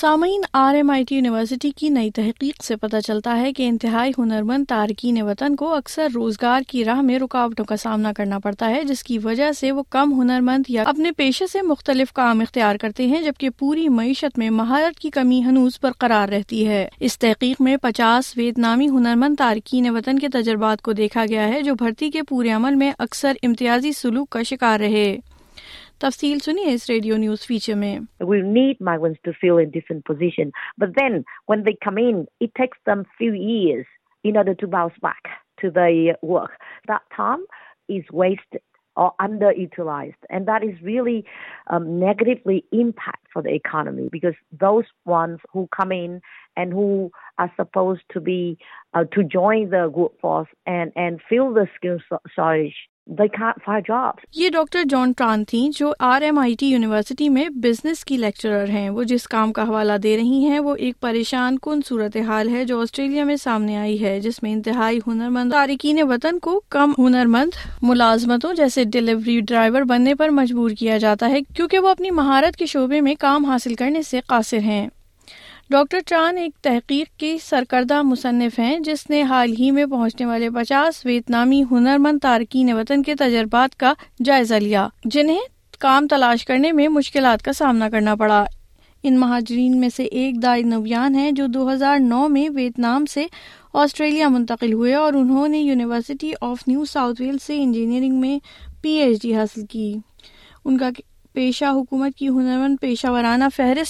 سامعین R M I T university کی نئی تحقیق سے پتہ چلتا ہے کہ انتہائی ہنرمند تارکین وطن کو اکثر روزگار کی راہ میں رکاوٹوں کا سامنا کرنا پڑتا ہے جس کی وجہ سے وہ کم ہنرمند یا اپنے پیشے سے مختلف کام اختیار کرتے ہیں جبکہ پوری معیشت میں مہارت کی کمی ہنوز برقرار رہتی ہے اس تحقیق میں پچاس ویت نامی ہنرمند تارکین وطن کے تجربات کو دیکھا گیا ہے جو بھرتی کے پورے عمل میں اکثر امتیازی سلوک کا شکار رہے تفصیل سنیے اس ریڈیو نیوز فیچر میں we need migrants to feel in different position but then when they come in it takes them few years in order to bounce back to the work the them is waste or underutilise and that is really negatively impact for the economy because those ones who come in and who are suppose to be to join the good force and and fill the skill shortage یہ doctor John Tran تھیں جو R M I T university میں business کی lecturer ہیں وہ جس کام کا حوالہ دے رہی ہیں وہ ایک پریشان کن صورتحال ہے جو آسٹریلیا میں سامنے آئی ہے جس میں انتہائی ہنرمند تارکین وطن کو کم ہنرمند ملازمتوں جیسے ڈیلیوری ڈرائیور بننے پر مجبور کیا جاتا ہے کیونکہ وہ اپنی مہارت کے شعبے میں کام حاصل کرنے سے قاصر ہیں ڈاکٹر چان ایک تحقیق کی سرکردہ مصنف ہیں جس نے حال ہی میں پہنچنے والے پچاس ویت نامی ہنرمند تارکین وطن کے تجربات کا جائزہ لیا جنہیں کام تلاش کرنے میں مشکلات کا سامنا کرنا پڑا ان مہاجرین میں سے ایک دائر نویان ہیں جو دو ہزار نو میں ویت نام سے آسٹریلیا منتقل ہوئے اور انہوں نے university of New South Wales سے انجینئرنگ میں پی ایچ ڈی حاصل کی ان کا پیشہ حکومت کی ہنرمند پیشہ وارانہ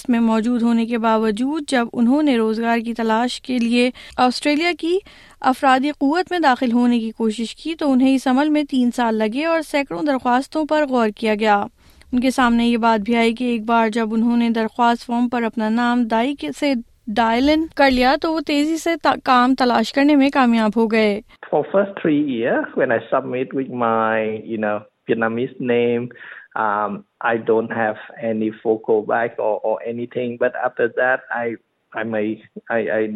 میں موجود ہونے کے باوجود جب انہوں نے روزگار کی تلاش کے لیے آسٹریلیا کی افرادی قوت میں داخل ہونے کی کوشش کی تو انہیں اس عمل میں تین سال لگے اور سینکڑوں درخواستوں پر غور کیا گیا ان کے سامنے یہ بات بھی آئی کہ ایک بار جب انہوں نے درخواست فارم پر اپنا نام دائی سے ڈائل ان کر لیا تو وہ تیزی سے کام تلاش کرنے میں کامیاب ہو گئے آئی ڈونٹ ہنی فو بائک egg but after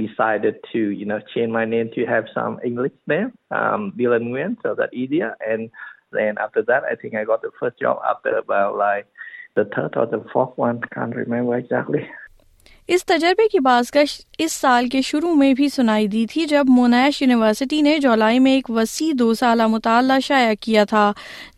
decide to you know change my name to have some English name دیل ای ڈیٹ آفٹر دنکٹ فسٹ آفٹرلی اس تجربے کی باز کش اس سال کے شروع میں بھی سنائی دی تھی جب مونیش یونیورسٹی نے جولائی میں ایک وسیع دو سالہ مطالعہ شائع کیا تھا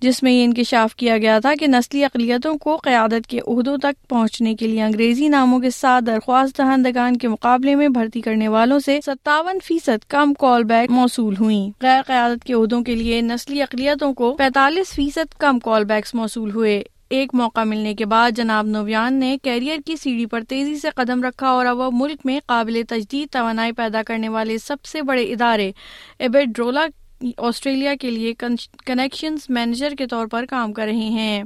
جس میں یہ انکشاف کیا گیا تھا کہ نسلی اقلیتوں کو قیادت کے عہدوں تک پہنچنے کے لیے انگریزی ناموں کے ساتھ درخواست دہندگان کے مقابلے میں بھرتی کرنے والوں سے ستاون فیصد کم کال بیک موصول ہوئیں غیر قیادت کے عہدوں کے لیے نسلی اقلیتوں کو پینتالیس فیصد کم کال بیکس موصول ہوئے ایک موقع ملنے کے بعد جناب نویان نے کیریئر کی سیڑھی پر تیزی سے قدم رکھا اور اب وہ ملک میں قابل تجدید توانائی پیدا کرنے والے سب سے بڑے ادارے ایبیڈرولا آسٹریلیا کے لیے کنیکشنز مینیجر کے طور پر کام کر رہے ہیں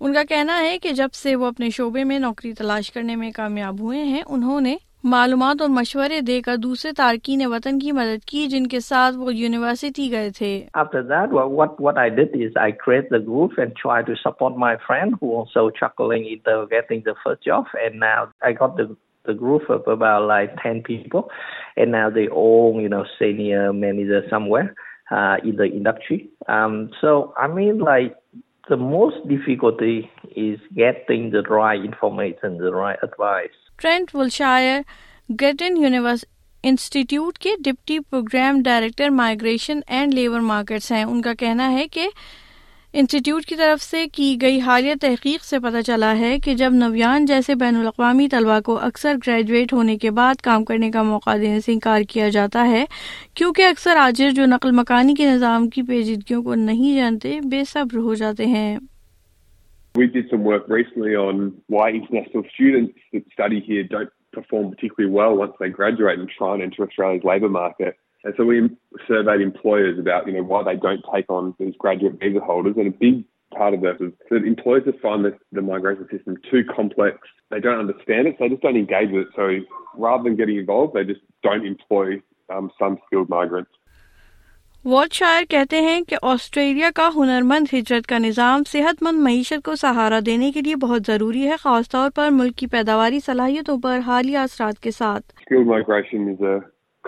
ان کا کہنا ہے کہ جب سے وہ اپنے شعبے میں نوکری تلاش کرنے میں کامیاب ہوئے ہیں انہوں نے معلومات اور مشورے دے کر دوسرے تارکین وطن کی کی مدد جن کے ساتھ وہ یونیورسٹی گئے تھے I the the most difficulty is getting most difficult is getting Trent ول شاء گیٹن یونیورسٹی انسٹیٹیوٹ کے deputy program director migration and labour markets ہیں ان کا کہنا ہے کہ انسٹیٹیوٹ کی طرف سے کی گئی حالیہ تحقیق سے پتہ چلا ہے کہ جب نویان جیسے بین الاقوامی طلبہ کو اکثر گریجویٹ ہونے کے بعد کام کرنے کا موقع دینے سے انکار کیا جاتا ہے کیونکہ اکثر آجر جو نقل مکانی کے نظام کی پیچیدگیوں کو نہیں جانتے بے صبر ہو جاتے ہیں And so we surveyed employers about, you know, why they don't take on these graduate visa holders. And a big part of that is that employers just find the, the migration system too complex. They don't understand it, so they just don't engage with it. So rather than getting involved, they just don't employ um, some skilled migrants. واٹ شاعر کہتے ہیں کہ Australia کا ہنرمند ہجرت کا نظام صحت مند معیشت کو سہارا دینے کے لیے بہت ضروری ہے خاص طور پر ملک کی پیداواری صلاحیتوں پر حالیہ اثرات کے ساتھ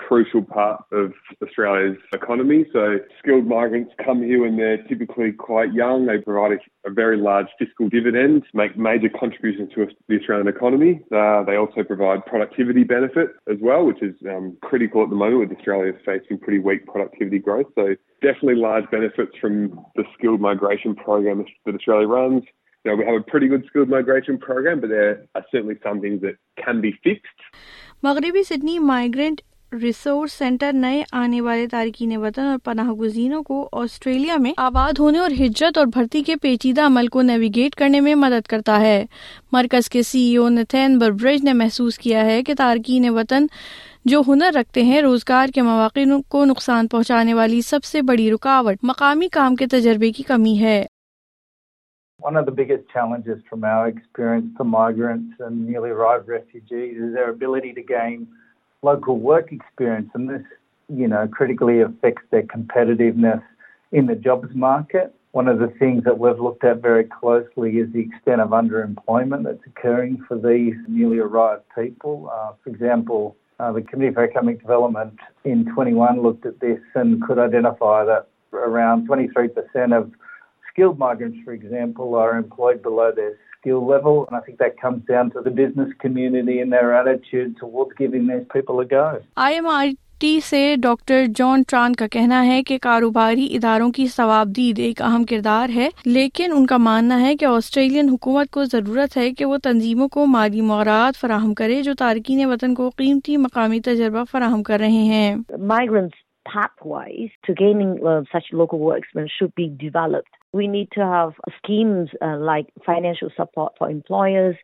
crucial part of Australia's economy. So skilled migrants come here when they're typically quite young. They provide a, a very large fiscal dividend, make major contributions to the Australian economy. Uh, they also provide productivity benefit as well, which is um, critical at the moment with Australia facing pretty weak productivity growth. So definitely large benefits from the skilled migration program that Australia runs. You know, we have a pretty good skilled migration program, but there are certainly some things that can be fixed. مغربی Sydney migrant resource centre نئے آنے والے تارکین وطن اور پناہ گزینوں کو آسٹریلیا میں آباد ہونے اور ہجرت اور بھرتی کے پیچیدہ عمل کو نیویگیٹ کرنے میں مدد کرتا ہے مرکز کے سی ای او نتھین بربرج نے محسوس کیا ہے کہ تارکین وطن جو ہنر رکھتے ہیں روزگار کے مواقع کو نقصان پہنچانے والی سب سے بڑی رکاوٹ مقامی کام کے تجربے کی کمی ہے لگو ورک ایگسپیرنسلیس ایگزامپلک ڈیوٹنٹ for example are ample skill level. And I think that comes down to the business community and their attitude towards giving these people a go. IMR T سے ڈاکٹر جان ٹران کا کہنا ہے کہ کاروباری اداروں کی ثوابدید ایک اہم کردار ہے لیکن ان کا ماننا ہے کہ آسٹریلین حکومت کو ضرورت ہے کہ وہ تنظیموں کو مالی مورات فراہم کرے جو تارکین وطن کو قیمتی مقامی تجربہ فراہم کر رہے ہیں Migrants pathways to gaining uh, such local worksmen should be developed We need to have schemes uh, like financial support for employers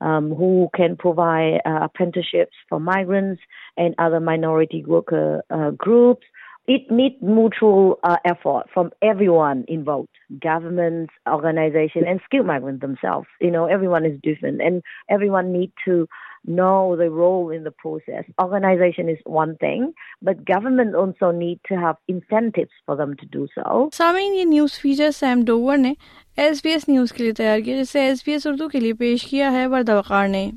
um, who can provide uh, apprenticeships for migrants and other minority worker uh, groups. It needs mutual uh, effort from everyone involved governments, organizations, and skilled migrants themselves. You know, everyone is different, and everyone needs to know the role in the process. Organization is one thing, but government also need to have incentives for them to do so. سامین یہ news feature Sam Dover نے S B S news کے لیے تیار کیا جسے S B S Urdu کے لیے پیش کیا ہے وردہ وقار نے